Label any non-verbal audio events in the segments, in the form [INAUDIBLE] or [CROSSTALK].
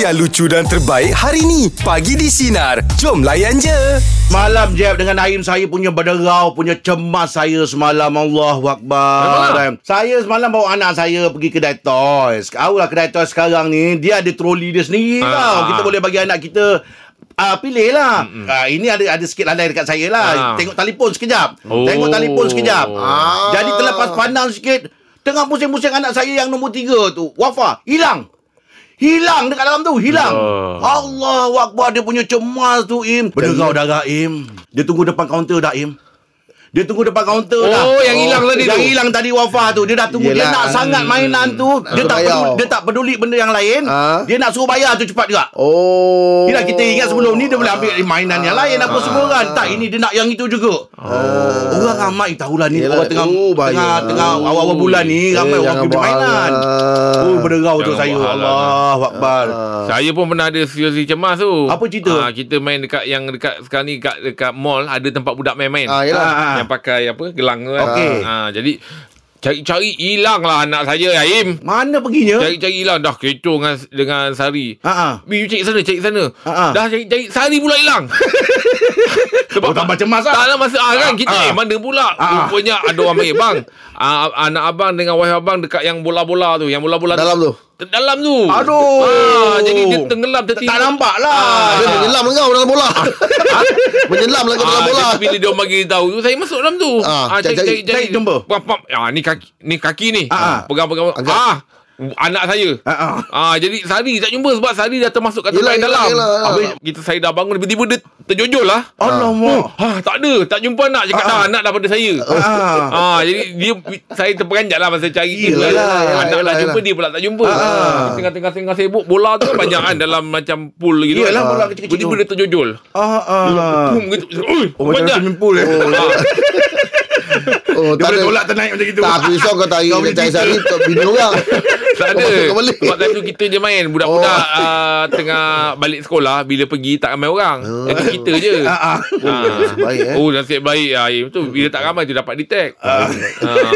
yang lucu dan terbaik hari ni. Pagi di Sinar. Jom layan je. Malam Jeb dengan Naim saya punya berderau punya cemas saya semalam Allahu Akbar. Saya semalam bawa anak saya pergi kedai toys. Kau lah kedai toys sekarang ni dia ada troli dia sendiri Ah. tau. Kita boleh bagi anak kita Uh, pilih lah uh, Ini ada ada sikit lalai dekat saya lah Ah. Tengok telefon sekejap Oh. Tengok telefon sekejap Ah. Jadi terlepas pandang sikit Tengah pusing-pusing anak saya yang nombor tiga tu Wafa Hilang Hilang dekat dalam tu Hilang. Allah. Allah Akbar Dia punya cemas tu Im. Berderau darah Im. Dia tunggu depan kaunter dah Im dia tunggu depan kaunter Oh, dah. yang hilang tadi Yang tu. hilang tadi Wafa tu. Dia dah tunggu. Dia Yelah. nak sangat mainan tu. Dia tak peduli, dia tak peduli benda yang lain. Ah. Dia nak suruh bayar tu cepat juga. Oh. Yelah kita ingat sebelum ni dia boleh ambil mainan yang lain apa semua kan. Tak ini dia nak yang itu juga. Orang ramai tahulah ni Yelah, orang tengah oh, tengah tengah awal-awal bulan ni ramai Eh, orang pergi mainan. Oh berderau tu saya. lah. Allah Akbar. Saya pun pernah ada situasi cemas tu. Apa cerita? Ah, kita main dekat yang dekat sekarang ni dekat dekat mall ada tempat budak main-main. Ah, yelah. Yang pakai apa? Gelang tu kan. Okey. Ah, jadi cari-cari hilang lah anak saya Aim. Mana perginya? Cari-cari hilang dah kecoh dengan dengan Sari. Ha ah. Bi cari sana, cari sana. Ha, ha. Dah cari-cari Sari pula hilang. [LAUGHS] [LAUGHS] Oh tambah cemas Tak ah. ada masa ah, kan kita Ah. eh, mana pula Ah. rupanya ada orang panggil bang [LAUGHS] ah, anak abang dengan wife abang dekat yang bola-bola tu yang bola-bola Dalam tu. dalam tu Aduh. ah, jadi dia tenggelam Tak, tertidur tak nampak lah. Dia menyelam dengan kau dalam bola. [LAUGHS] menyelam dengan kau dalam Ah, bola. bila dia orang bagi tahu tu saya masuk dalam tu. Ah, Ah, cari cari- cari cari jumpa. Ah ni kaki ni kaki ni. Ah, ah. Pegang-pegang. Angkat. Ah anak saya. Ah, ah. Ah jadi Sari tak jumpa sebab Sari dah termasuk kat tempat Yelah, yelah, dalam. yelah. Habis kita saya dah bangun tiba-tiba dia terjojol lah. Alamak. Ha, tak ada, tak jumpa anak cakap Ah, dah ah. anak dah pada saya. Ah. [LAUGHS] Ah, jadi dia saya terperanjat lah masa cari Yelah, dia. yelah, Anak yelah, nak jumpa yelah. dia pula tak jumpa. Ah. Tengah-tengah tengah sibuk bola tu kan banyak kan dalam macam pool gitu. Yelah, kan. bola kecil-kecil Tiba-tiba dia terjojol. Ah, ah. Boom gitu. Oh, macam swimming pool eh. [LAUGHS] Ah. Oh, Dia tak boleh tolak ternaik macam itu. Tak, aku risau kau tarik Kau kat punya cari sari untuk bini orang. [LAUGHS] Tak ada. Sebab time tu kita je main Budak-budak Oh. uh, Tengah balik sekolah Bila pergi tak ramai orang Jadi kita je [LAUGHS] Ah, ah. Ah. baik, eh. Oh nasib baik ah, eh, Betul Bila tak ramai tu dapat detect ah.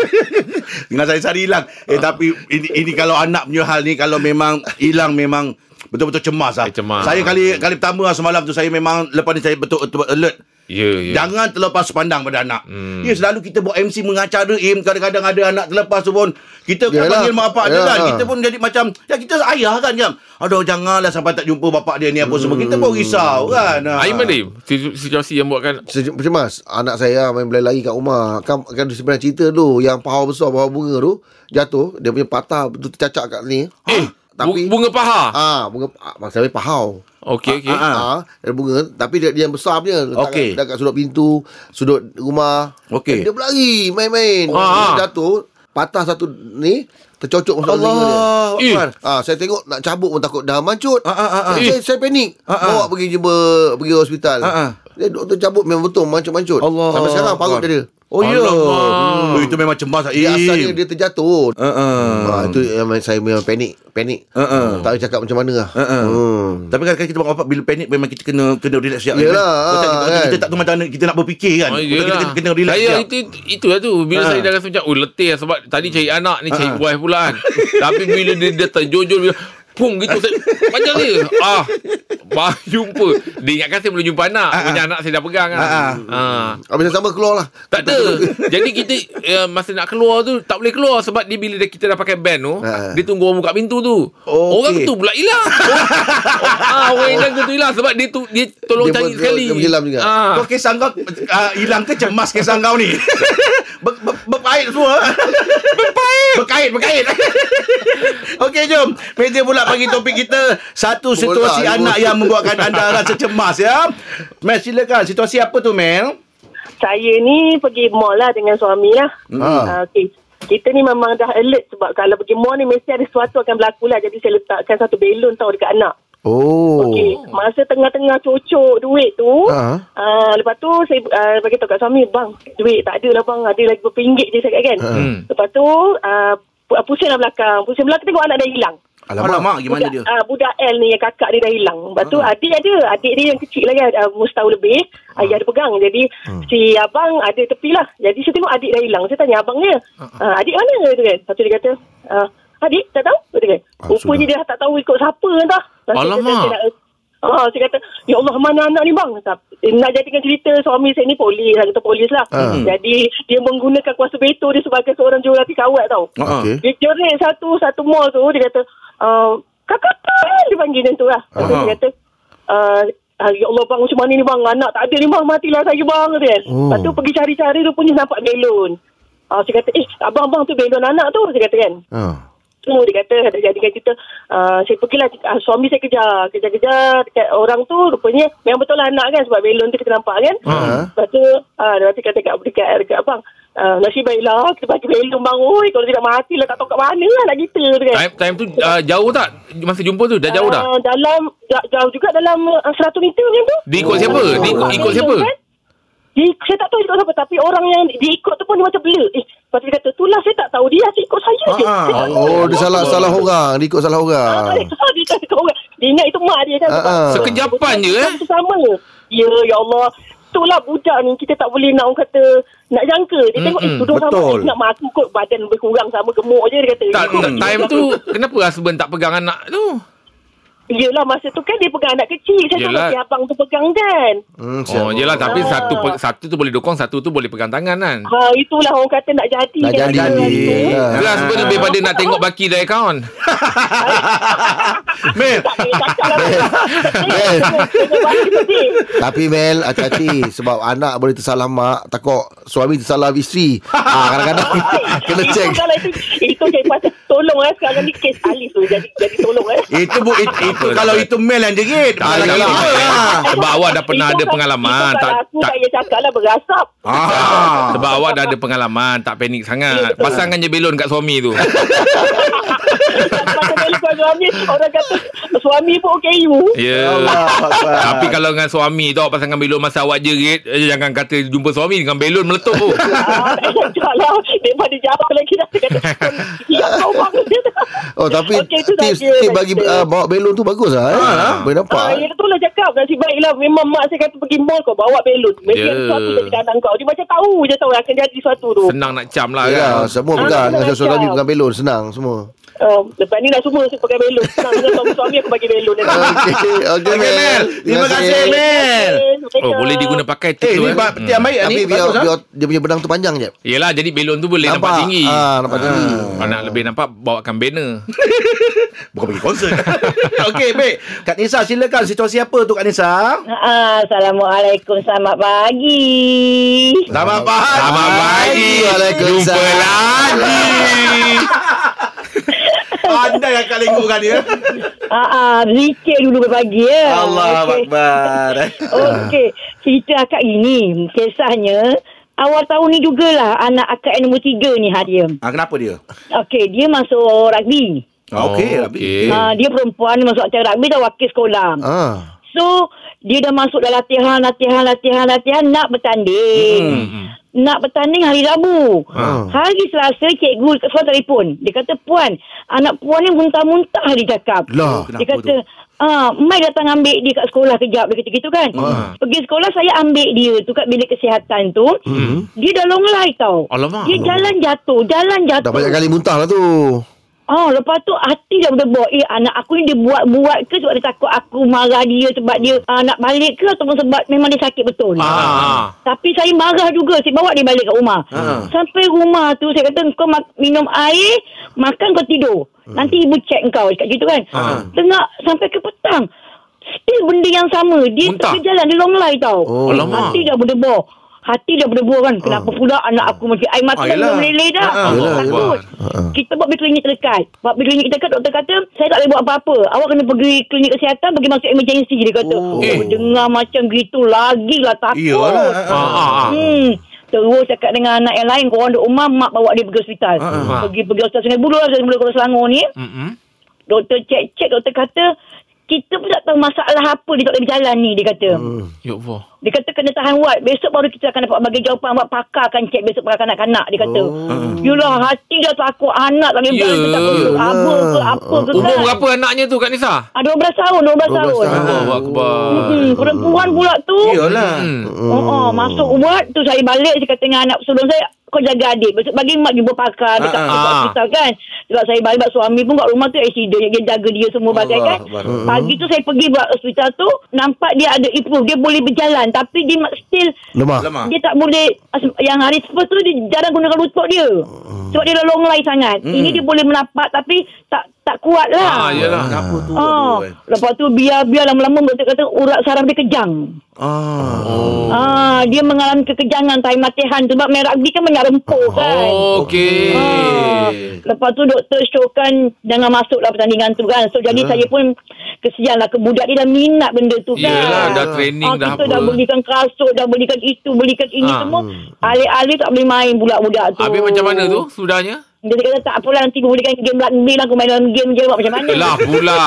[LAUGHS] Dengan saya sari hilang. Eh tapi ini, ini kalau anak punya hal ni kalau memang hilang memang betul-betul cemas lah. Eh, cemas. Saya kali kali pertama lah semalam tu saya memang lepas ni saya betul-betul alert. Ya ya Jangan terlepas pandang pada anak. Hmm. Ya selalu kita buat MC mengacara im kadang-kadang ada anak terlepas tu pun kita kan panggil mak bapak dia Yalah. kan. Kita pun jadi macam ya kita ayah kan jam. Aduh janganlah sampai tak jumpa bapak dia ni apa semua. Kita pun risau kan. Ha. Aim mana Situ- Situasi yang buatkan cemas Anak saya main berlari kat rumah Kan, kan sebenarnya cerita tu Yang paha besar Paha bunga tu Jatuh Dia punya patah Betul tercacak kat ni Eh Tapi bu- Bunga paha Ah, bunga ah, Maksud saya pahau Okey okey Ah, Ah, ada bunga Tapi dia, dia yang besar punya Letak Okey. kat, dekat sudut pintu Sudut rumah Okey. Dia berlari Main-main Ah. Dia jatuh Patah satu ni Tercocok masuk telinga dia Allah Eh. Ah, saya tengok nak cabut pun takut dah mancut. Ah, ah, ah, ah. Saya, saya panik. Ah, ah. Bawa pergi jumpa pergi hospital. Ah, ah. Dia doktor cabut memang betul mancut-mancut. Allah Sampai sekarang parut dia. Oh ya. Alamak. Oh, itu memang cemas. Dia Im. asalnya dia terjatuh. Uh, uh. Itu yang saya memang panik, panik. Ah. Tak tahu cakap macam mana lah. Uh, uh. Hmm. Tapi kadang-kadang kita bapak bila panik memang kita kena kena relax siap. Yelah, Macam kita, kan. kita tak tahu macam mana kita nak berfikir kan. Oh, kita, kita kena relax Saya siap. itu itu lah tu Bila Ha. saya dah rasa macam Oh letih lah Sebab tadi cari anak ni Cari Ha. wife pula kan Tapi bila dia, dia terjojol bila Pum gitu saya, Macam dia Ah Baru jumpa Dia ingatkan saya belum jumpa anak ha. Punya anak saya dah pegang kan Ha, ha. Habis sama keluar lah. Tak ada Jadi kita uh, Masa nak keluar tu Tak boleh keluar Sebab dia bila kita dah pakai band tu Ha. Dia tunggu orang buka pintu tu Oh, Orang tu pula hilang [LAUGHS] ah, Orang jaga tu hilang Sebab dia tu Dia tolong Dia cari ber- sekali dia menyelam juga. Ah. Kau kisah kau uh, hilang ke cemas kisah kau ni? [LAUGHS] ber, ber, berpait semua. berpait. Berkait, berkait. [LAUGHS] Okey, jom. Meja pula bagi topik kita. Satu situasi Bola, anak yang membuatkan anda rasa cemas ya. Mel, silakan. Situasi apa tu, Mel? Saya ni pergi mall lah dengan suami lah. Ha. Uh, okay. Kita ni memang dah alert sebab kalau pergi mall ni mesti ada sesuatu akan berlaku lah. Jadi saya letakkan satu belon tau dekat anak. Oh. Okey, masa tengah-tengah cocok duit tu, Ha. uh, lepas tu saya uh, bagi tahu kat suami, bang, duit tak ada lah bang, ada lagi berapa ringgit je saya kan. Hmm. Lepas tu, uh, pu- pusing lah belakang. Pusing belakang tengok anak dah hilang. Alamak, Alamak gimana budak, dia? Uh, budak L ni yang kakak dia dah hilang. Lepas tu adik ada. Adik dia yang kecil lagi. Uh, umur setahun lebih. Ayah dia pegang. Jadi si abang ada tepi lah. Jadi saya tengok adik dah hilang. Saya tanya abang dia. Uh, adik mana tu kan? Lepas tu dia kata. Uh, Adik, tak tahu? Dia kata, Ah, rupanya dia tak tahu ikut siapa entah. Lepas tu dia Alamak. kata, saya nak- Ah, saya kata, ya Allah mana anak ni bang? Tak- eh, Nak jadikan cerita suami saya ni polis, kata polis lah. Ah. Jadi dia menggunakan kuasa veto dia sebagai seorang jurulatih kawat tau. Ah. Okey. Dia jerit satu satu mall tu dia kata uh, kakak kan dia panggil macam tu lah. Lepas tu Aha. dia kata uh, Ya Allah bang macam mana ni bang Anak tak ada ni bang Matilah saya bang kata. Oh. Lepas tu pergi cari-cari Rupanya nampak belon uh, Saya kata Eh abang-abang tu belon anak tu Saya kata kan Ha. Tu dia kata Ada jadikan cerita uh, Saya pergilah uh, Suami saya kejar Kejar-kejar Dekat orang tu Rupanya Memang betul lah anak kan Sebab belon tu kita nampak kan Ha. Lepas tu uh, Lepas tu kata kat, dekat, dekat abang uh, Nasib baiklah Kita bagi belon bang Oi kalau tidak mati lah Tak tahu kat mana lah nak kita tu kan Time, time tu uh, jauh tak? Masa jumpa tu dah jauh dah? Ah, dalam ja- jauh juga dalam uh, 100 meter macam tu. Dia ikut siapa? Dia ikut, ikut siapa? Kan? Dia, saya tak tahu ikut siapa Tapi orang yang dia ikut tu pun Dia macam blur Eh Lepas tu dia kata Itulah saya tak tahu Dia asyik ikut saya je Ah, Saya tahu. Oh, dia salah salah orang. Dia ikut salah Ah, orang. Dia kata ikut orang Dia ingat itu mak dia kan Ah, ah. Sekejapan je eh? Itu sama Ya ya Allah Itulah budak ni Kita tak boleh nak orang kata Nak jangka Dia tengok Eh Mm-mm, tudung sama. Dia nak mak aku kot Badan lebih kurang sama Gemuk je dia kata tak, time tu kenapa husband tak pegang anak tu? Yelah masa tu kan Dia pegang anak kecil Saya Yelah. tahu si abang tu pegang kan Hmm, Oh, yelah tapi Ah. satu satu tu boleh dokong, satu tu boleh pegang tangan kan. Ha itulah orang kata nak jadi Nak kan. jadi. Ya. Ke husband lebih pada nak tengok baki dari akaun. [LAUGHS] Mel. Tapi Mel hati-hati sebab anak boleh tersalah mak, takut suami tersalah isteri. [LAUGHS] Ah kadang-kadang kena Itu check. kalau itu Itu saya pasal Tolong eh Sekarang ni kes Alif tu Jadi jadi tolong eh Itu bu, itu, itu kalau itu Mel yang jerit. Tak ada lah. kita. Sebab awak dah pernah Itu ada pengalaman. Itu Tak, aku tak, saya cakap lah berasap Ah. sebab awak dah ada pengalaman. Tak panik sangat. Pasangkan je belon kat suami tu. [LAUGHS] Balik kau suami Orang kata Suami pun OKU Ya. Allah [LAUGHS] Akbar. Tapi kalau dengan suami tu awak pasangkan belon masa awak jerit, eh, jangan kata jumpa suami dengan belon meletup tu. Ah, tak lah Daripada jawab lagi dah Dia kata Ya kau bang Oh tapi Okey, itu tips saja tip bagi uh, bawa belon tu bagus lah eh. Boleh nampak. Ah, eh. ya betul lah cakap Nasib baiklah Memang mak saya kata pergi mall kau Bawa belon Mesti Ya. ada sesuatu jadi kanan kau Dia macam tahu je tahu Akan jadi sesuatu tu Senang nak cam lah Ya, kan. semua Ah, pegang dengan suami pegang belon senang semua. Uh, Lepas ni dah semua Saya pakai belon Senang dengan suami-suami [LAUGHS] Aku bagi belon Okey, okey Mel. Terima kasih Mel. Oh, boleh diguna pakai Eh, tu ni eh. ba- tiap baik Tapi ni. biar, Bagus, ah. biar dia punya benang tu panjang je. Yelah jadi belon tu boleh nampak, tinggi. Ah, nampak tinggi. Kalau nak lebih nampak bawakan banner. [LAUGHS] Bukan pergi konsert. [LAUGHS] Okey, baik. Kak Nisa silakan situasi apa tu Kak Nisa? Ah, Assalamualaikum Selamat pagi Selamat pagi. Selamat pagi. Waalaikumsalam. Jumpa lagi. Anda yang kali kan dia. [LAUGHS] Ah, ah, Zikir dulu pagi ya Allah Okey. Akbar. [LAUGHS] Okey, cerita akak gini. Kisahnya, awal tahun ni jugalah anak akak yang nombor tiga ni Hadia. Ah, kenapa dia? Okey, dia masuk rugby. Ah, okey, Oh, okey. Ah, dia perempuan, dia masuk acara rugby dah wakil sekolah. Ah. So, dia dah masuk dah latihan, latihan, latihan, latihan, nak bertanding. Hmm. Nak bertanding hari Rabu. Ah. Hari Selasa, cikgu dekat sekolah telefon. Dia kata, Puan, anak Puan ni muntah-muntah dia cakap. Lah. Dia kata, ah, Mai datang ambil dia kat sekolah kejap. Dia kata gitu kan. Ah. Pergi sekolah, saya ambil dia tu kat bilik kesihatan tu. Hmm. Dia dah long lay tau. Alamak. Dia jalan jatuh, jalan jatuh. Dah banyak kali muntah lah tu. Oh, lepas tu hati dah berdebar. Eh, anak aku ni dia buat-buat ke sebab dia takut aku marah dia sebab dia uh, nak balik ke ataupun sebab memang dia sakit betul. Ah. Tapi saya marah juga. Saya bawa dia balik kat rumah. Ah. Sampai rumah tu saya kata kau ma- minum air, makan kau tidur. Nanti ibu check kau cakap gitu kan. Ah. Tengah sampai ke petang. Still benda yang sama. Dia Muntah? tak berjalan. Dia long lay tau. Oh. Hati dah berdebar. Hati dah berdebar kan. Kenapa pula anak aku macam air mata Ah, dah meleleh dah. Ah, Takut. Kita buat pergi klinik terdekat. Buat pergi klinik terdekat, doktor kata, saya tak boleh buat apa-apa. Awak kena pergi klinik kesihatan, pergi masuk emergency, dia kata. Oh. Oh, Eh. dengar macam gitu, lagi lah takut. Iyalah. Ah. Hmm. Terus cakap dengan anak yang lain, korang duduk rumah, mak bawa dia pergi hospital. Ah, ah. Pergi pergi hospital Sungai Buloh, Sungai Buloh Kota Selangor ni. Mm-mm. Doktor cek-cek, doktor kata, kita pun tak tahu masalah apa dia tak boleh berjalan ni, dia kata. Hmm. Ya Allah. Dia kata kena tahan wad. Besok baru kita akan dapat bagi jawapan. Wad pakar akan cek besok pada kanak-kanak. Dia kata. Oh. Yulah hati dah takut anak tak boleh Ya. boleh apa ke apa ke Umur kan. berapa anaknya tu Kak Nisa? Ah, 12 tahun, 12, 12 tahun. tahun. Allah Akbar. Hmm, perempuan pula tu. Iyalah. Hmm. Oh, oh, masuk wad tu saya balik saya kata dengan anak sebelum saya kau jaga adik. Besok bagi mak jumpa pakar dekat Ah, uh, ah. hospital kan. Sebab saya balik suami pun kat rumah tu accident dia jaga dia semua bagai kan. Pagi tu saya pergi buat hospital tu nampak dia ada improve dia boleh berjalan tapi dia still Lemah. Lemah. dia tak boleh yang hari first tu dia jarang gunakan lutut dia. Sebab dia dah long line sangat. Ini dia boleh menapak tapi tak tak kuat lah. Ah, yelah. Apa tu? Oh, aduh, eh. lepas tu biar-biar lama-lama doktor kata urat saraf dia kejang. Ah. Oh. Ah, dia mengalami kekejangan time latihan tu sebab main rugby kan banyak rempuk kan. Oh, okey. Ah, lepas tu doktor showkan jangan masuklah pertandingan tu kan. So jadi saya pun kesian lah ke budak dia dah minat benda tu kan. Yelah, dah training ah, dah kita apa. dah belikan kasut, dah belikan itu, belikan ini Ah. semua. Alih-alih tak boleh main budak-budak tu. Habis macam mana tu sudahnya? Dia kata tak apalah nanti belikan game rugby lah aku main dalam game je buat macam mana. Lah pula.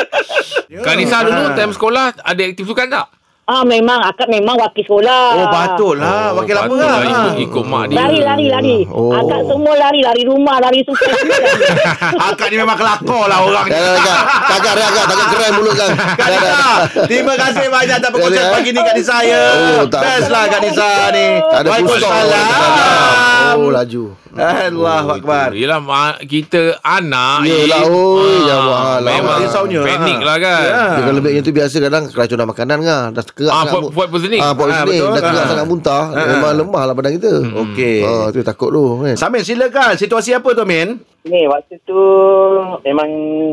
[LAUGHS] Kak Nisa dulu time sekolah ada aktif sukan tak? Ah memang akak memang wakil sekolah. Oh, patutlah. Wakil apa patut lah. Ikut, ikut mak dia. Lari, lari, lari. Oh. Akak semua lari, lari rumah, lari sukan. [LAUGHS] Akak ni memang kelakar lah orang ni. Dah, dah, dah. Takkan dah, Kak. Takkan keren mulut, Kak. [LAUGHS] Kak Nisa, terima kasih banyak atas perkongsian pagi ni Kak Nisa ya. Oh, tak Best lah Kak Nisa ni. Tak. Waalaikumsalam. Oh, laju. Allah Akbar. Yelah mak, kita anak Yelah, eh, oi, ah, dah mahal lah. Memang Risaunya, panik ah. lah kan Ya. Kalau lebihnya tu biasa kadang keracunan makanan kan. Dah kerak Ah, sangat food- mu- food poisoning. Ah, Ah, poisoning. betul. Dah kerak Ah. sangat muntah. Ah. Memang lemah lah badan kita. Okey. Ah, tu takut tu. Kan? Samin silakan. Situasi apa tu Min? Ni waktu tu memang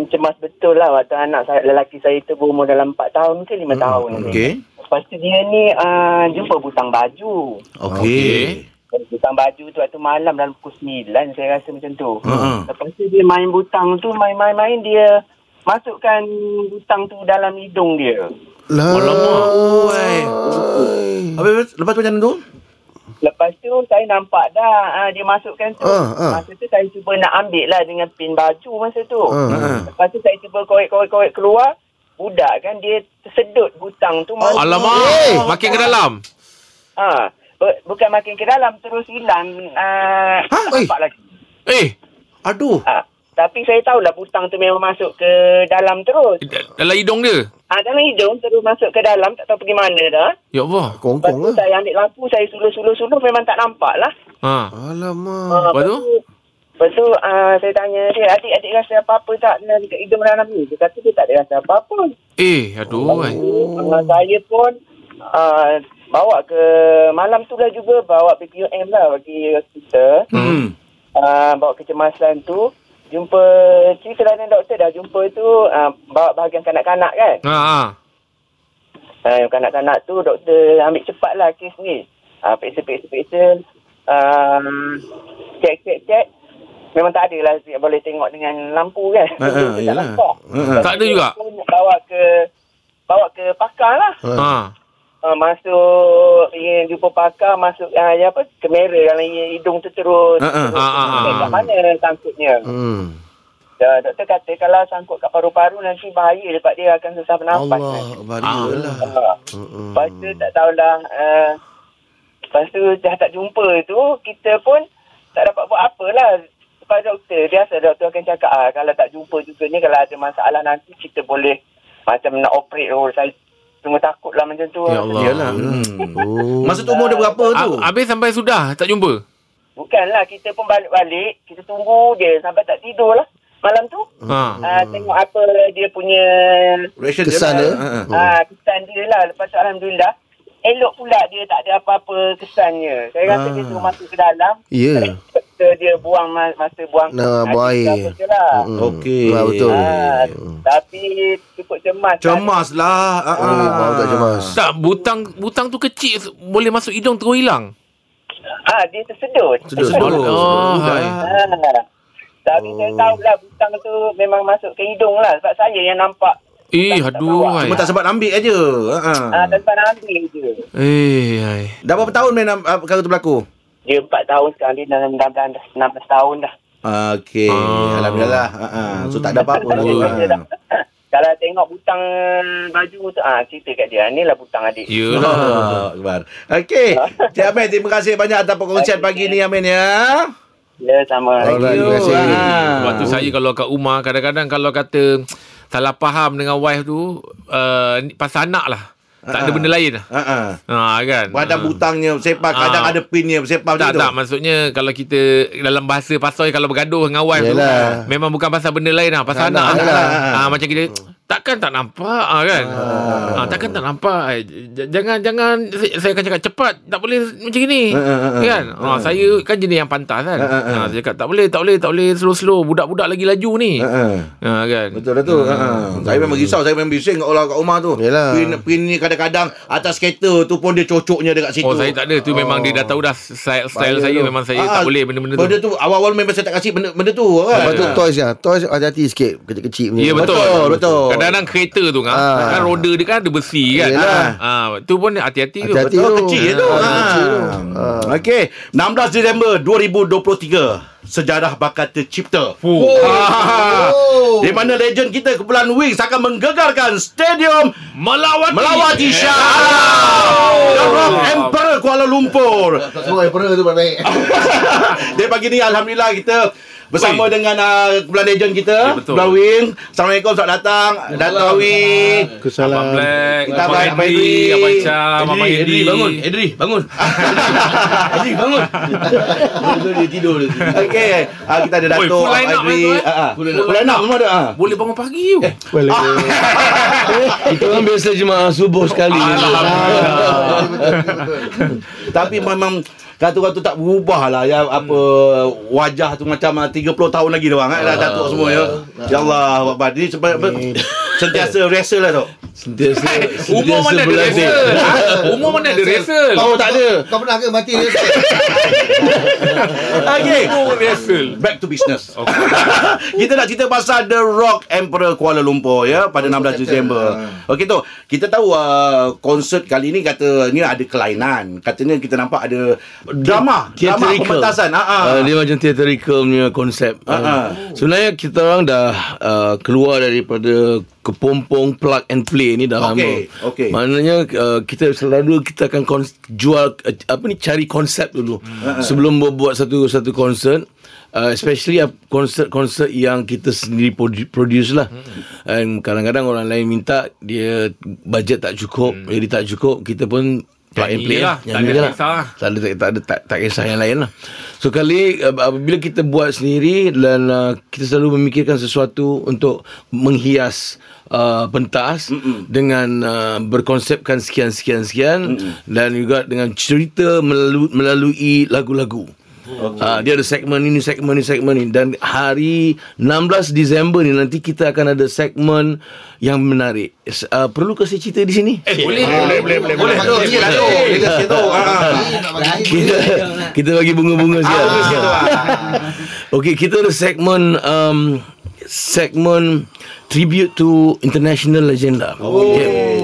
cemas betul lah waktu anak saya lelaki saya tu berumur dalam 4 tahun ke 5 tahun ni. Okey. Lepas tu dia ni uh, jumpa butang baju. Okey. Butang baju tu waktu malam dalam pukul 9 saya rasa macam tu. Ha-ha. Lepas tu dia main butang tu main-main-main dia masukkan butang tu dalam hidung dia. Lah. Oh, eh. Habis lepas tu macam tu? Lepas tu saya nampak dah uh, dia masukkan tu. Ah, ah. Masa tu saya cuba nak ambil lah dengan pin baju masa tu. Ah. Lepas tu saya cuba korek-korek-korek keluar. Budak kan dia tersedut butang tu. masuk. Alamak Eh. Makin ke dalam Ha, bu- bukan makin ke dalam terus hilang. Uh, Ha? tak nampak lagi. Eh Aduh. Ha, tapi saya tahulah butang tu memang masuk ke dalam terus. d- Dalam hidung dia Ha, dalam hidung terus masuk ke dalam. Tak tahu pergi mana dah. Ya Allah Lepas Kongkong lah. saya ambil lampu. Saya suluh-suluh-suluh memang tak nampak lah. ha. Alamak. Ha, Lepas tu? Lepas tu uh, saya tanya dia, adik-adik rasa apa-apa tak dalam dekat hidung dalam ni? Dia kata dia tak ada rasa apa-apa. Eh aduh Lepas tu, uh, saya pun uh, bawa ke malam tu lah juga bawa PPUM lah bagi hospital. Hmm. Uh, bawa kecemasan tu jumpa cerita dengan doktor dah jumpa tu uh, bawa bahagian kanak-kanak kan. Ha ha Uh, yang kanak-kanak tu doktor ambil cepat lah kes ni. Uh, peksa-peksa-peksa. Uh, cek-cek-cek. Memang tak ada lah boleh tengok dengan lampu kan. Ha, ha, Dia tak ha. Tak ada juga? Bawa ke bawa ke pakar lah. Ha Uh, masuk ingin jumpa pakar masuk uh, ya apa kamera dalam hidung tu terus. Ha. terus ha, cek ha. kat mana sangkutnya. Hmm. Uh, doktor kata kalau sangkut kat paru-paru nanti bahaya sebab dia akan susah bernafas. kan. Allah. Lah. Uh, Lepas tu tak tahulah uh, Lepas tu dah tak jumpa tu Kita pun tak dapat buat apa lah Lepas doktor Biasa doktor akan cakap ah, Kalau tak jumpa juga ni Kalau ada masalah nanti Kita boleh Macam nak operate oh, Saya cuma takut lah macam tu Ya Allah Yalah. Hmm. Oh. Masa tu umur dia berapa tu? Ha- Habis sampai sudah Tak jumpa Bukanlah Kita pun balik-balik Kita tunggu dia Sampai tak tidur lah Malam tu Ha uh, Tengok apa dia punya Reaction Kesan dia. Ha, ha. Ah, kesan dia lah. Lepas tu Alhamdulillah. Elok pula dia tak ada apa-apa kesannya. Saya rasa Ah. dia tu masuk ke dalam. Ya. Doktor dia buang ma- masa buang Nah, buang air air. apa ke lah. Hmm. Okey. Ah, betul. Ah, tapi cukup cemas. Cemas lah. Ha, ha. Oh, baru tak cemas. Tak butang Butang tu kecil Boleh masuk hidung terus hilang Ah, dia tersedut. Sedut, Sedut. sedut. Oh, hai. Ah. Tapi saya Oh. tahu lah butang tu memang masuk ke hidung lah. Sebab saya yang nampak. Eh Tak- tak aduh hai. Cuma tak sempat ambil aja. Ha. ha. Ah, tanpa nak ambil je. Eh hai. Dah berapa tahun main uh, perkara tu berlaku? Dia 4 tahun sekarang dia dalam 16, 16 tahun dah. Okey. Ah. Alhamdulillah. Ha, ha. So tak ada apa-apa lagi. Kalau Ha. tengok tengok butang baju tu. Ah, cerita kat dia. Ni lah butang adik. Yelah. Oh, Akbar. Okey. Cik Amin, terima kasih banyak atas perkongsian pagi ni Amin ya. Ya, sama. Alright, terima kasih. Ah. Waktu saya kalau kat rumah kadang-kadang kalau kata salah faham dengan wife tu uh, pasal anak lah. Tak ada Ah. benda lain lah. Ha ah. Ha kan. Kadang Ah. butangnya sepak, kadang ada pinnya sepak tak tu. tak maksudnya kalau kita dalam bahasa pasal kalau bergaduh dengan wife tu memang bukan pasal benda lain lah pasal Anak anak, ha, macam kita takkan tak nampak ha, kan ha, takkan tak nampak Eh, jangan jangan saya, saya akan cakap cepat tak boleh macam ni Ah, ah, ah, kan ha, saya kan jenis yang pantas kan Ah, ah, ah. ha, saya cakap tak boleh tak boleh tak boleh slow-slow budak-budak lagi laju ni Ha ah. ha, kan Betul dah tu. Ha. Saya memang risau, saya memang bising kat orang kat rumah tu. Yelah. Pin pin ni kadang-kadang atas kereta tu pun dia cocoknya dekat situ. Oh saya tak ada tu memang dia dah tahu dah style, style Bahaya saya tu. memang saya Ah, tak boleh benda-benda tu Benda tu awal-awal memang saya tak kasih benda benda tu kan. Lepas tu toys ya. Toys hati-hati sikit. Kecil-kecil punya. Ya betul. Betul, betul. Kadang-kadang kereta tu kan, Ah. kan roda dia kan ada besi kan. Yelah. Ah, tu pun hati-hati tu. Hati-hati. Betul tu. kecil je tu. Ah, Ha. Ah. Okey, 16 Disember 2023. Sejarah bakat tercipta. Fuh. Ha. Di mana legend kita Kepulauan Wings akan menggegarkan stadium Melawati. Melawati Shah Alam The Rock Emperor Kuala Lumpur Semua pernah tu baik. [LAUGHS] Dia pagi ni Alhamdulillah kita Bersama Oi. dengan uh, Kepulauan legend kita Ya, betul. Kepulauan Wing Assalamualaikum Selamat datang Dato' Awi Abang Kesalahan. Black, Kita Abang abang- abang Henry. Abang Abang Henry. Edri, bangun. Edri, [LAUGHS] bangun. dia tidur dia. Okey uh, Kita ada Dato' full line up Adri tu, eh. uh, Full line Full up. line up semua ada. Boleh bangun pagi tu. [LAUGHS] Kita orang biasa jemaah subuh sekali. Tapi memang Kata-kata tak berubah lah ya, Apa Wajah tu macam uh, 30 tahun lagi dia orang eh, Dah datuk semua ya Ya Allah Akbar. Ni sebab Sentiasa wrestle lah tu Sentiasa, Umur mana ada wrestle? Ha? Umur mana ada wrestle? Oh tak ada Kau pernah ke mati dia? [LAUGHS] Okay. Back to business [LAUGHS] Kita nak cerita pasal The Rock Emperor Kuala Lumpur ya Pada 16 Disember Okey tu Kita tahu uh, Konsert kali ni kata Ni ada kelainan Katanya kita nampak ada Drama Drama Theatrical. pementasan ha, ha. Uh, dia macam theatrical punya konsep. Ah, ah. Sebenarnya kita orang dah uh, keluar daripada kepompong plug and play ni dah lama. Okey, okey. Maknanya uh, kita selalu kita akan kons- jual uh, apa ni cari konsep dulu Ah, sebelum buat satu satu konsert. Uh, especially konsert-konsert yang kita sendiri produ- produce lah. And kadang-kadang orang lain minta dia budget tak cukup, jadi tak cukup, kita pun plug and play lah. lah. Tak ada lah. kisah. Tak ada tak, ada tak, tak kisah yang lain lah. So kali apabila kita buat sendiri dan uh, kita selalu memikirkan sesuatu untuk menghias uh, pentas Mm-mm. dengan uh, berkonsepkan sekian sekian sekian dan juga dengan cerita melalui, melalui lagu-lagu. Okay. Uh, dia ada segmen ini, segmen ini, segmen ini. Dan hari 16 Disember ni nanti kita akan ada segmen yang menarik. Uh, perlu kasih cerita di sini? Eh, boleh. Boleh boleh boleh Boleh situ ha, ha. kita, kita bagi bunga-bunga Ah, boleh ah. Okey, kita ada segmen um, segmen tribute to international legenda. Oh. Okay.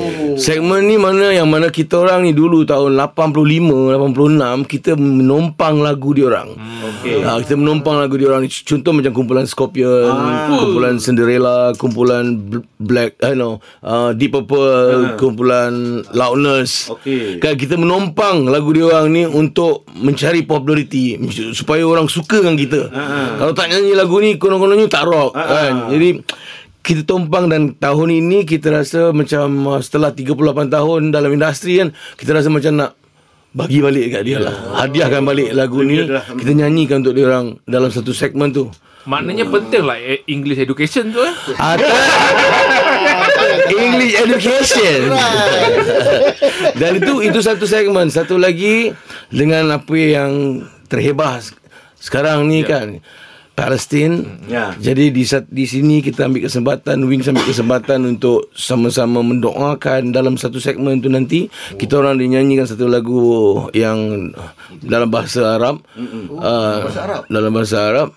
Segmen ni mana yang mana kita orang ni dulu tahun 85, 86 kita menompang lagu dia orang. Okey. Ha, kita menompang lagu dia orang ni contoh macam kumpulan Scorpion, Ah. kumpulan Cinderella, kumpulan Bl- Black, I know, uh, Deep Purple, kumpulan Loudness. Ah. Okey. Kan kita menompang lagu dia orang ni untuk mencari populariti supaya orang suka dengan kita. Kalau tak nyanyi lagu ni konon-kononnya tak rock kan. Jadi kita tumpang dan tahun ini kita rasa macam uh, setelah 38 tahun dalam industri kan kita rasa macam nak bagi balik kat dia lah. Hadiahkan balik lagu ni. Kita nyanyikan untuk dia orang dalam satu segmen tu. Maknanya penting lah eh, English education tu eh. Atau [LAUGHS] English education. Dan itu itu satu segmen. Satu lagi dengan apa yang terhebah sekarang ni kan. Palestin. Ya. Jadi di di sini kita ambil kesempatan Wings ambil kesempatan untuk sama-sama mendoakan dalam satu segmen tu nanti kita orang dinyanyikan satu lagu yang dalam bahasa Arab. Uh, Bahasa Arab? Dalam bahasa Arab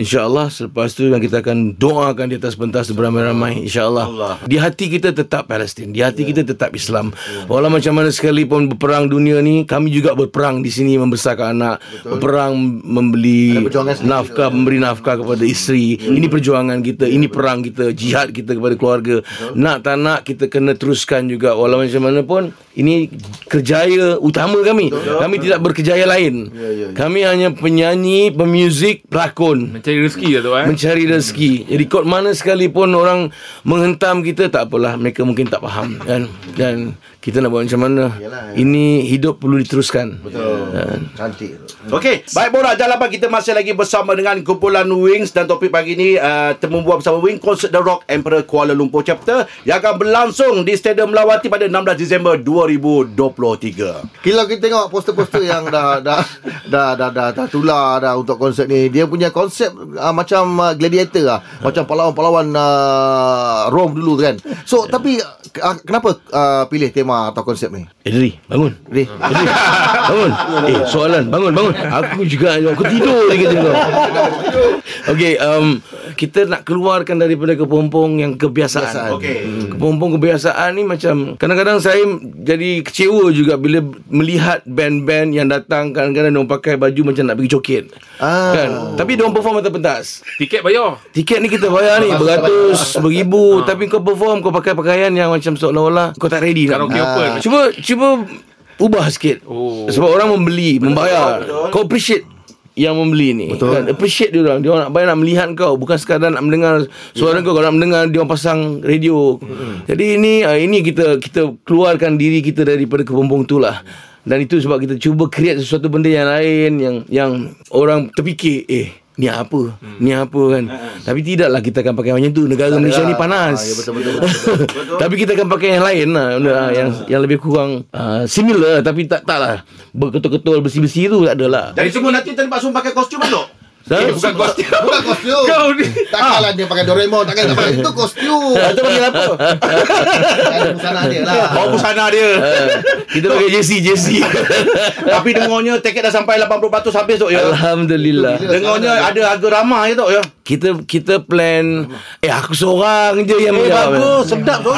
InsyaAllah selepas tu kita akan doakan di atas pentas beramai-ramai InsyaAllah. Allah. Di hati kita tetap Palestin Di hati kita tetap Islam. Walau macam mana sekalipun berperang dunia ni Kami juga berperang di sini Membesarkan anak Berperang membeli Nafkah Memberi nafkah kepada isteri. Ini perjuangan kita Ini perang kita Jihad kita kepada keluarga. Nak tak nak Kita kena teruskan juga. Walau macam mana pun Ini kerjaya utama kami. Kami tidak berkerjaya lain. Kami hanya penyanyi Pemuzik Pelakon Mencari rezeki lah tu eh. mencari rezeki. Kot mana sekalipun orang menghentam kita tak apalah mereka mungkin tak faham kan. Dan kita nak buat macam mana? Yalah. Ini hidup perlu diteruskan. Betul. Dan Cantik. Okey, baik borak jalapan kita masih lagi bersama dengan kumpulan Wings dan topik pagi ni uh, temu buat bersama Wings konsert The Rock Emperor Kuala Lumpur chapter yang akan berlangsung di Stadium Melawati pada 16 Disember 2023. Kalau kita tengok poster-poster yang dah dah dah dah dah, dah tular dah untuk konsert ni, dia punya konsep uh, macam uh, gladiator lah. Macam pahlawan-pahlawan uh, Rome dulu kan. So tapi uh, kenapa uh, pilih tema atau konsep ni? Eh Dri, bangun. Dri. Dri, bangun. Eh, soalan, bangun, bangun. Aku juga, aku tidur lagi tengok. Okey, um, kita nak keluarkan daripada kepompong yang kebiasaan. Kebiasaan. Okey. Hmm. Kepompong kebiasaan ni macam kadang-kadang saya jadi kecewa juga bila melihat band-band yang datang kadang-kadang dia pakai baju macam nak pergi coket. Ah. Kan? Tapi dia perform atas pentas. Tiket bayar. Tiket ni kita bayar ni beratus, beribu tapi kau perform kau pakai pakaian yang macam seolah-olah kau tak ready nak. Open. Cuba cuba ubah sikit. Oh. Sebab orang membeli, membayar. Kau appreciate yang membeli ni Betul. kan appreciate dia orang dia orang nak bayar nak melihat kau bukan sekadar nak mendengar suara kau kalau nak mendengar dia orang pasang radio hmm. jadi ini ah, ini kita kita keluarkan diri kita daripada kepompong tu lah dan itu sebab kita cuba create sesuatu benda yang lain yang yang orang terfikir eh ni apa? Hmm. ni apa kan? Tapi tidaklah kita akan pakai macam tu. Negara Malaysia ni panas. Ah, ya, betul, betul, betul, [LAUGHS] betul. tapi kita akan pakai yang lain lah. Benda, ah, yang yang lebih kurang uh, similar tapi tak tak lah. Berketul-ketul bersih-bersih tu tak ada lah. Dari semua nanti tadi Pak Sun pakai kostum tu. Eh, bukan kostum. [LAUGHS] Bukan kostum. Kau ni. Takkanlah dia pakai Doraemon, takkan dia pakai itu kostum. Itu panggil apa? [LAUGHS] Ada busana dia lah. Bawa busana dia. Ah, kita pakai jersey jersey [LAUGHS] Tapi dengarnya tiket dah sampai 80% habis tu ya. Alhamdulillah Dengarnya ada harga ramah ya tu ya. kita kita plan eh aku seorang je yang Eh menjawab. bagus, sedap tu.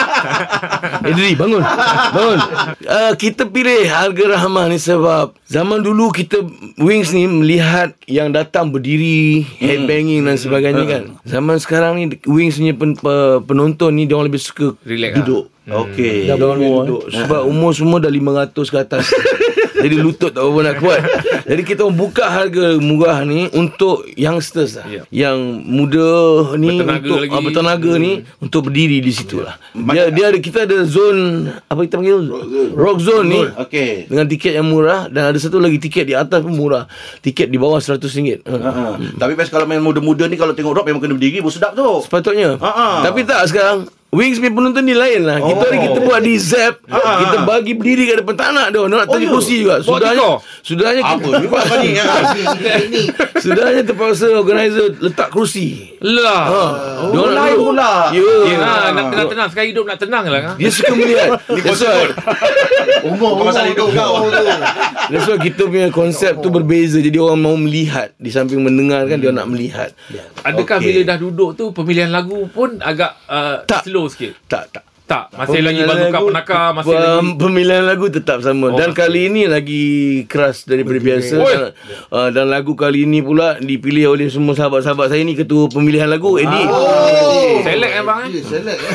[LAUGHS] Diri bangun. Bangun. Uh, Kita pilih harga ramah ni sebab Zaman dulu kita Wings ni melihat Yang datang berdiri Headbanging dan sebagainya kan. Zaman sekarang ni Wings punya pen, pe, penonton ni Dia orang lebih suka Relax Duduk Okey. Dia orang lebih duduk Sebab umur semua dah 500 ke atas. [LAUGHS] Jadi lutut tak apa nak kuat. Jadi kita orang buka harga murah ni Untuk youngsters lah. Ya. Yang muda ni Bertenaga untuk, lagi. ah, Bertenaga ni Untuk berdiri di situ lah. Dia, dia ada Kita ada zone Apa kita panggil? Rock zone. Ni Okey. Dengan tiket yang murah Dan ada satu lagi tiket di atas pun murah. Tiket di bawah RM100 Ha, ha. Tapi best kalau main muda-muda ni kalau tengok rock memang kena berdiri pun sedap tu. Sepatutnya. Ha, ha. Tapi tak sekarang Wings punya penonton ni lain lah Kita Oh. hari kita buat di Zap Ha, ha, Kita ha. bagi berdiri kat depan nak dia Dia nak Oh, tadi ya? kursi juga Sudahnya? Sudahnya Apa kita ni buat apa ni? Ha. [LAUGHS] Ini Sudahnya terpaksa organizer letak kerusi Lah. ha. Dia Oh, lain pula. Ya Yelah, nak tenang-tenang. Sekarang hidup nak tenang lah. kan? Dia suka melihat [LAUGHS] That's why umur umur Pasal hidup tu, kau. umur [LAUGHS] tu. That's why kita punya konsep tu berbeza Jadi orang mau melihat Di samping mendengar kan Dia nak melihat Adakah bila dah duduk tu pemilihan lagu pun agak uh, Tak. Slow sikit? Tak tak Tak, masih lagi Pemilihan bazooka lagu- penakar, masih pem- lagi Pemilihan lagu tetap sama Oh, Dan masih. kali ini lagi keras daripada biasa Oi. dan, uh, dan lagu kali ini pula Dipilih oleh semua sahabat-sahabat saya ni Ketua pemilihan lagu Eddie Oh. Select eh bang eh? Ya, select eh.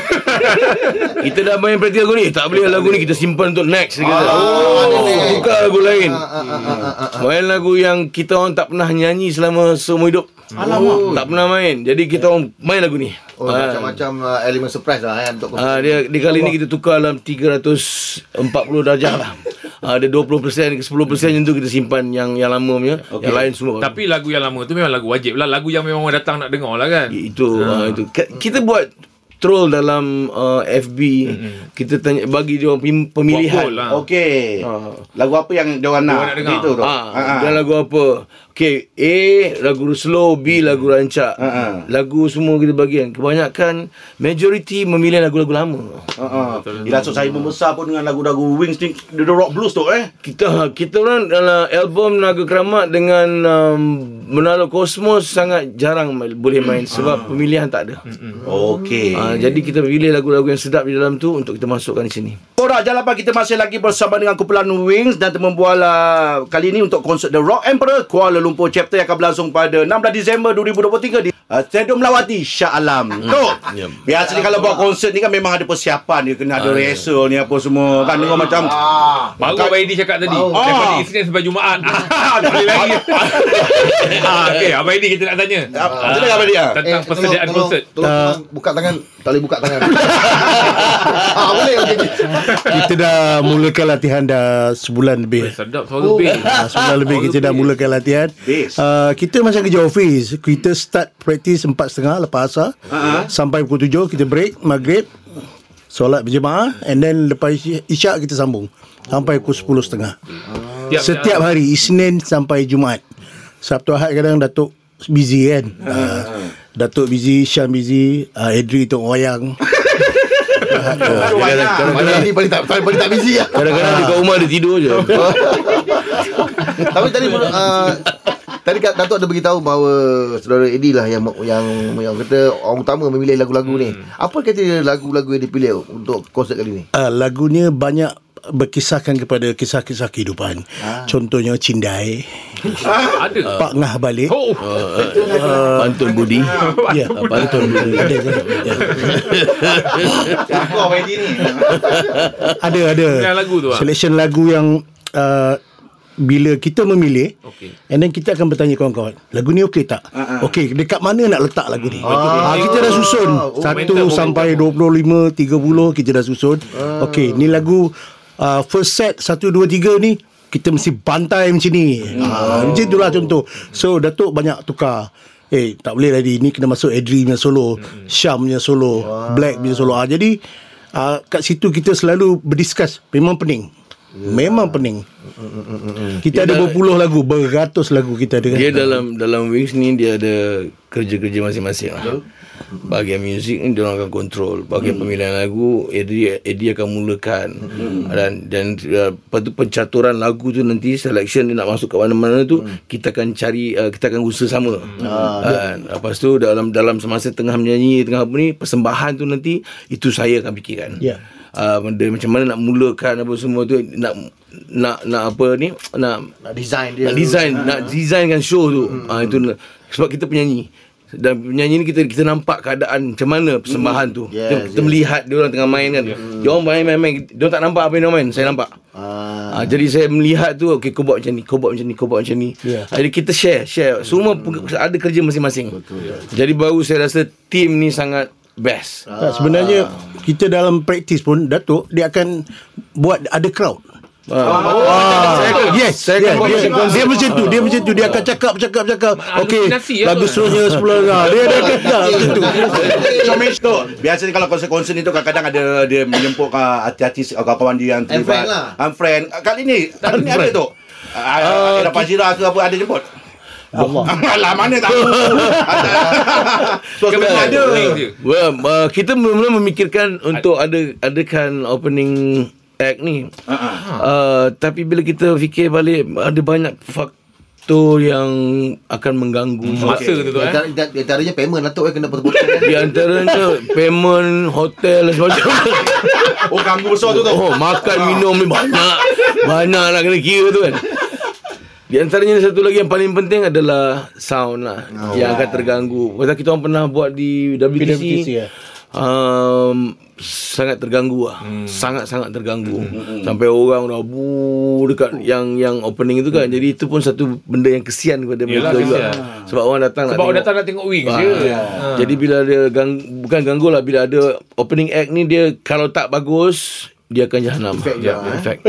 [LAUGHS] Kita dah main praktikal lagu ni Tak boleh lagu ni kita simpan untuk next Dia kata. Oh. Tukar lagu lain Ah, ah, ah, ah, ah. Main lagu yang kita orang tak pernah nyanyi selama seumur hidup Alamak. Tak pernah main Jadi kita orang main lagu ni Oh, Ah. macam-macam uh, elemen surprise lah kan untuk Ah dia di kali ni kita tukar dalam 340 darjah lah. Ah ada 20% ke 10% yang tu kita simpan yang yang lama punya. Okay. Yang lain semua. Tapi lagu yang lama tu memang lagu wajib lah. Lagu yang memang orang datang nak dengar lah kan? itu ah. itu Ka- kita buat troll dalam uh, FB kita tanya bagi dia orang pem- pemilihan. Lah. Okey. Ah. Lagu apa yang dia orang nak? Nak dengar. Gitu tu. Ah, Ha, ha. dan lagu apa? Okay A lagu slow B lagu rancak. Ha-ha. Lagu semua kita bagian Kebanyakan Majority memilih lagu-lagu lama. Yelah so saya membesar pun dengan lagu-lagu Wings ni The Rock Blues tu eh? Kita kita orang dalam album Naga Keramat dengan um, Menara Kosmos sangat jarang boleh main sebab pemilihan tak ada. Okey. Uh, jadi kita pilih lagu-lagu yang sedap di dalam tu untuk kita masukkan di sini. Jangan lupa kita masih lagi bersama dengan kumpulan Wings dan temu bola kali ini untuk konsert The Rock Emperor Kuala Lumpur chapter yang akan berlangsung pada 16 Disember 2023 di uh, Stadium Melawati Shah Alam. Tu. Ya. Biasanya kalau buat konsert ni kan memang ada persiapan dia kena ada rehearsal ni apa semua kan dengar macam Baru Abang Edi cakap tadi Ah. Daripada Isnin sampai Jumaat Ah, Tak [LAUGHS] boleh lagi [LAUGHS] ah, Okay Abang Edi kita nak tanya Ah? Tentang persediaan konsert Tolong, tolong buka tangan. Tak boleh buka tangan. [LAUGHS] ah, boleh okey. Kita dah mulakan latihan dah sebulan lebih. Sedap oh. Ah, sebulan lebih kita dah mulakan latihan. Uh, kita macam kerja office. Kita start practice 4.30 lepas asar. Uh-huh. Sampai pukul 7 kita break maghrib. Solat berjemaah and then lepas isy- isyak kita sambung sampai pukul 10.30. Tiap- Setiap hari Isnin sampai Jumaat. Sabtu Ahad kadang Datuk busy kan. Uh, Datuk busy, Syam busy, uh, Edri tengok wayang. Kadang-kadang ni paling tak paling tak busy lah. Kadang-kadang dia kat rumah dia tidur je. [LAUGHS] [LAUGHS] Tapi tadi uh, Tadi Kak Datuk ada beritahu bahawa saudara Eddie lah yang yang yang kata orang utama memilih lagu-lagu ni. Apa kata lagu-lagu yang dipilih untuk konsert kali ni? uh, lagunya banyak berkisahkan kepada kisah-kisah kehidupan. Ah. Contohnya Cindai, [LAUGHS] Ada Pak Ngah balik. Oh [LAUGHS] Pantun Budi. Ya, Pantun Budi. Ada? Ya. Aku apa ni? Ada ada. Pilihan lagu tu, ah? Selection lagu yang uh, bila kita memilih Okey. And then kita akan bertanya kawan-kawan Lagu ni okey tak? Uh-huh. Okey dekat mana nak letak lagu ni? Ah, kita dah susun Oh, 1 momentum, sampai 25 30 kita dah susun. Okey ni lagu uh, first set 1 2 3 ni kita mesti bantai macam ni. Ah, macam itulah contoh. So Datuk banyak tukar. Eh tak boleh tadi ni kena masuk Adri punya solo, Syam punya solo, Black punya solo. Ah, jadi uh, kat situ kita selalu berdiskus. Memang pening. Memang pening. Kita ada berpuluh lagu, beratus lagu kita ada. kan? Dia dalam dalam Wings ni dia ada kerja-kerja masing-masing lah. Bahagian muzik ni dia orang akan kontrol. Bahagian pemilihan lagu Eddie Eddie akan mulakan. Dan dan uh, lepas tu pencaturan lagu tu nanti selection dia nak masuk kat mana-mana tu kita akan cari uh, kita akan usaha sama. Uh, lepas tu dalam dalam semasa tengah menyanyi tengah apa ni persembahan tu nanti itu saya akan fikirkan. Ya. Uh, benda macam mana nak mulakan apa semua tu nak nak nak apa ni nak Nak design dia. nak design nak designkan show tu. Hmm. ha, itu sebab kita penyanyi. Dan penyanyi ni kita kita nampak keadaan macam mana persembahan tu. Yes, kita, kita yes. melihat dia orang tengah main kan. Dia orang main main main. Dia orang tak nampak apa yang dia main saya nampak. Ah. ha, jadi saya melihat tu okey kau buat macam ni kau buat macam ni kau buat macam ni. Ya. jadi kita share share. Semua pe- ada kerja masing-masing. Jadi baru saya rasa team ni sangat best. Tak, sebenarnya kita dalam praktis pun Datuk dia akan buat ada crowd. Ah, yes, saya yes, buat dia, konsert. dia macam tu, dia macam tu, dia akan cakap, cakap, cakap. Okey, Halusinasi lah lagu tu. seterusnya sebelah nah, dia dia akan dah macam tu. Comel tu Biasanya kalau konser-konser ni tu Kadang-kadang ada Dia menyempuk Artis-artis uh, Kawan-kawan dia yang And friend lah. And friend Uh, Kali ni Kali ni ada tu uh, Ada Fazira ke apa Ada jemput Allah. Alah [LAUGHS] mana tahu So Kebetulan sebenarnya ada. Well, uh, kita mula-mula memikirkan untuk ada adakan opening act ni. Uh-huh. Uh, tapi bila kita fikir balik ada banyak faktor yang akan mengganggu. Masa tu tu eh antara- antaranya payment Datuk eh kena potong-potong. Di antaranya payment, hotel dan sebagainya. Oh ganggu besar tu tu Oh, makan minum ni banyak. Banyak nak kena kira tu kan. Di antaranya satu lagi yang paling penting adalah sound lah oh. yang akan terganggu. Pasal kita orang pernah buat di WTC. PWTC, ya. Um, sangat terganggu lah. Hmm. Sangat-sangat terganggu. Hmm. Sampai orang dah bu dekat yang yang opening itu kan. Jadi itu pun satu benda yang kesian kepada mereka juga. kesian. Sebab orang datang Sebab nak orang tengok. datang nak tengok Wings Ah, je Jadi bila ada gang, bukan ganggu lah bila ada opening act ni dia kalau tak bagus dia akan jahanam. Ya, In fact.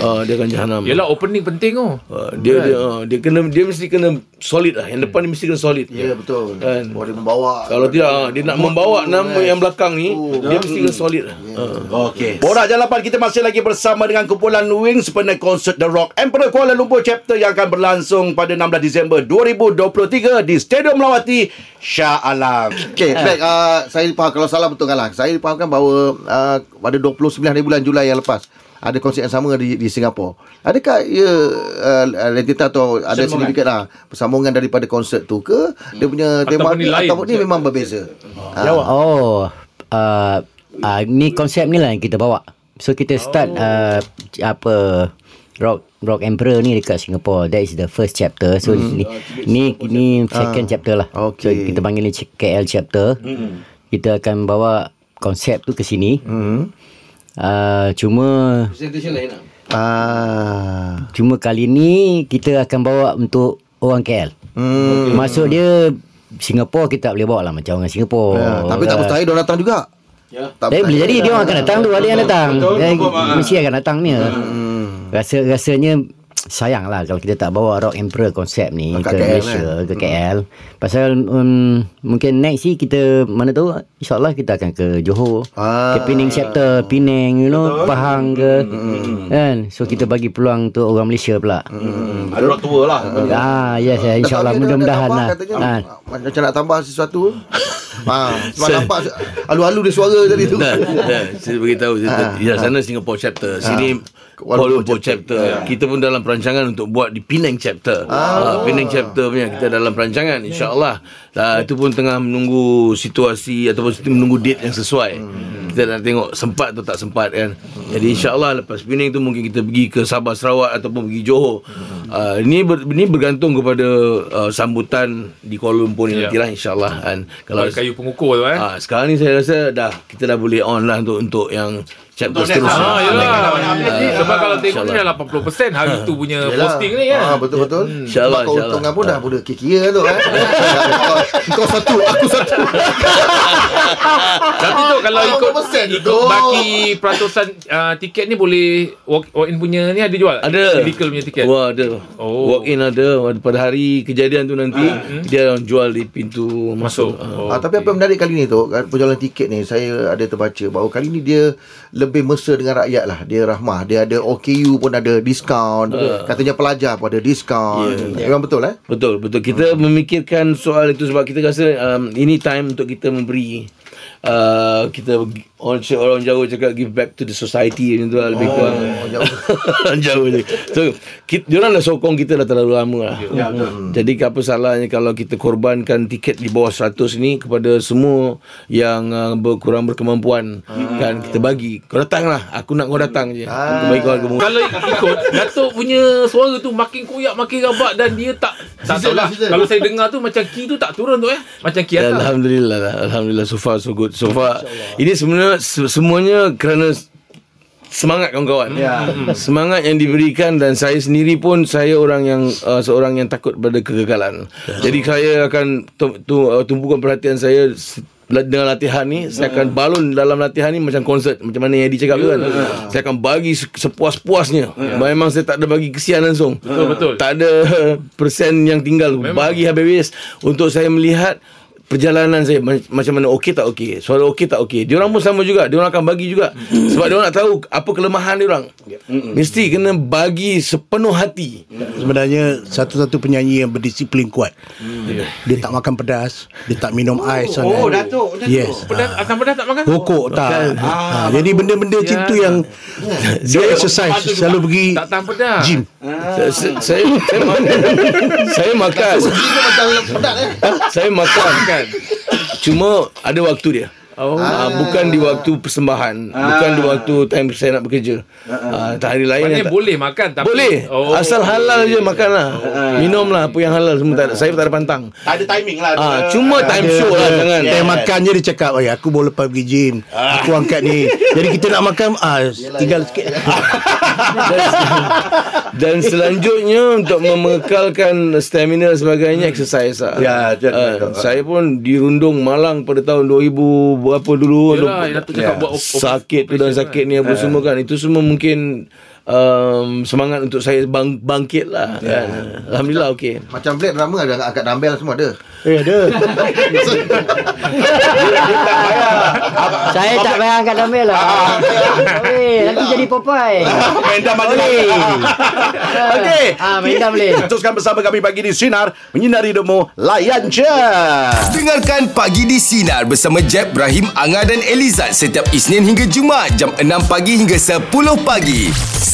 Uh, dia akan jahanam. Yelah opening penting oh. Uh, dia dia uh, dia kena dia mesti kena solid lah. Yang depan dia mesti kena solid. Ya betul. Kan? Oh, dia membawa. Kalau tidak ah, dia nak membawa nama yang belakang ni, dia mesti kena solid lah. Uh. Okey. Borak Jalapan kita masih lagi bersama dengan kumpulan Wings sepenuh konsert The Rock Emperor Kuala Lumpur chapter yang akan berlangsung pada 16 Disember 2023 di Stadium Melawati Shah Alam. Okey, baik uh, saya faham kalau salah betul kan lah. Saya difahamkan bahawa uh, pada 29 hari bulan Julai yang lepas ada konsert yang sama di di Singapura. Adakah ia uh, atau ada signifikan lah persambungan daripada konsert tu ke dia punya tema ni ataupun ni memang berbeza? Ah. Jawab. Oh, uh, uh, ni konsep ni lah yang kita bawa. So kita start uh, apa Rock Rock Emperor ni dekat Singapore. That is the first chapter. So Hmm. ni ni ni second chapter lah. okey. So kita panggil ni KL chapter. Kita akan bawa konsep tu ke sini. Uh, cuma Presentation lain. Ah. cuma kali ni kita akan bawa untuk orang KL. Hmm. Maksud dia Singapore kita tak boleh bawa lah macam orang Singapore. Ya, tapi tak mustahil dia datang juga. Ya. Tak Tapi boleh jadi dia orang akan datang tu ada yang datang. Betul, Eh, betul, Mak. mesti akan datang ni. Hmm. Rasa rasanya sayang lah kalau kita tak bawa Rock Emperor konsep ni Kat ke KL, Malaysia ke KL. Pasal um, mungkin next ni kita mana tahu insyaallah kita akan ke Johor. Ah. Ke Penang chapter, Penang you know, Pahang ke. Kan? So kita bagi peluang untuk orang Malaysia pula. Ada rock tua lah. Ah yes ya, insyaallah mudah-mudahan lah. Ha. Macam nak tambah sesuatu. ha, [LAUGHS] sebab nampak alu-alu dia suara tadi tu. Dah, dah. Saya beritahu Ah. ha. sana Singapore chapter, sini Kuala Kuala Lumpur Lumpur chapter. Kita pun dalam perancangan untuk buat di Penang chapter. Ah. Penang chapter punya kita dalam perancangan insya-Allah. Uh, itu pun tengah menunggu situasi ataupun menunggu date yang sesuai. Kita nak tengok sempat atau tak sempat kan. Jadi insya-Allah lepas Penang tu mungkin kita pergi ke Sabah Sarawak ataupun pergi Johor. Uh, ini ber, ini bergantung kepada uh, sambutan di Kuala Lumpur ni Ya. nantilah insya-Allah kan. Kalau kayu pengukur tu eh. Ah, sekarang ni saya rasa dah kita dah boleh on lah untuk untuk yang chapter seterusnya. Ah, yelah. Ah, Sebab kalau tengok ni dah 80% hari tu punya Yelah. posting ni kan. Ah, betul-betul. InsyaAllah, Sebab insyaAllah. keuntungan pun dah boleh kira tu kan. [LAUGHS] kau, satu, aku satu. Tapi tu kalau Ah, ikut ikut baki peratusan uh, tiket ni boleh walk, walk in punya ni ada jual? Ada. Medical punya tiket. Wah, ada. Oh. Walk in ada. Pada hari kejadian tu nanti, dia orang jual di pintu masuk. Masuk. Oh, Ah, tapi apa yang menarik kali ni tu kan, penjualan tiket ni saya ada terbaca bahawa kali ni dia lebih mesra dengan rakyat lah. Dia rahmah dia ada OKU pun ada diskaun katanya pelajar pun ada diskaun memang betul eh? Betul, betul. Kita memikirkan soal itu sebab kita rasa um, ini time untuk kita memberi uh, kita orang, orang jauh cakap give back to the society macam tu lah lebih kurang. orang jauh [LAUGHS] je. So, kita, diorang dah sokong kita dah terlalu lama lah. Ya, Jadi apa salahnya kalau kita korbankan tiket di bawah 100 ni kepada semua yang uh, berkurang berkemampuan kan kita bagi. Kau datang lah. Aku nak kau datang je. Aku bagi kau. Kalau ikut Datuk punya suara tu makin koyak makin rabak dan dia tak tak tahu lah. Kalau saya dengar tu macam key tu tak turun tu eh. Macam key atas. Alhamdulillah lah. Alhamdulillah so far so good. So far ini sebenarnya se- semuanya kerana semangat kawan-kawan. Ya. Semangat yang diberikan dan saya sendiri pun saya orang yang uh, seorang yang takut pada kegagalan. Jadi saya akan tu, tu, uh, tumpukan perhatian saya dengan latihan ni. Saya akan balun dalam latihan ni macam konsert macam mana yang Eddie cakap tu kan. Saya akan bagi se- sepuas-puasnya. Memang saya tak ada bagi kesian langsung. Betul, betul. tak ada [LAUGHS] persen yang tinggal. Bagi habis untuk saya melihat perjalanan saya ma- macam mana okey tak okey suara okey tak okey. Dia orang pun sama juga dia orang akan bagi juga. Sebab dia orang nak tahu apa kelemahan dia orang mesti kena bagi sepenuh hati. Sebenarnya satu-satu penyanyi yang berdisiplin kuat. Dia tak makan pedas, dia tak minum ais sangat. Oh, Datuk, Datuk. Yes. Pedas, asam pedas tak makan? Rokok tak. Ha, jadi benda-benda macam tu yang [LAUGHS] dia exercise selalu pergi Tak tahan pedas. gym. saya saya, saya, saya makan. Saya makan. saya makan kan? Cuma ada waktu dia Oh. Uh, bukan di waktu persembahan. Bukan di waktu time saya nak bekerja. Uh, Tak hari lain tak, boleh makan tapi Boleh. Oh. Asal halal je makan lah. Minum lah apa yang halal semua tak ada. Saya tak ada pantang. Tak ada timing lah. Ah, Cuma time show lah jangan. Time makan je dia cakap "Oi, Aku baru lepas pergi gym. Aku angkat ni. Jadi kita nak makan ah, Tinggal sikit. [LAUGHS] Dan selanjutnya Untuk mengekalkan stamina dan sebagainya Exercise lah. Ya, Ah, betul. Saya pun dirundung Malang pada tahun 2000 apa dulu Yelah, duk- Datuk cakap Ya. buat op- sakit tu dan sakit ni apa semua kan itu semua mungkin um, semangat untuk saya bang, bangkit lah kan. Alhamdulillah okey Macam Blade drama ada angkat dumbbell semua ada. Eh ada Saya tak payah angkat dumbbell lah. Boleh, nanti jadi Popeye. Aja. Boleh. Okey. Ah, main dam boleh. Teruskan bersama kami pagi di Sinar Menyinari hidupmu Layan je Dengarkan Pagi di Sinar bersama Jeb, Ibrahim, Anga dan Elizad setiap Isnin hingga Jumaat jam 6 pagi hingga 10 pagi.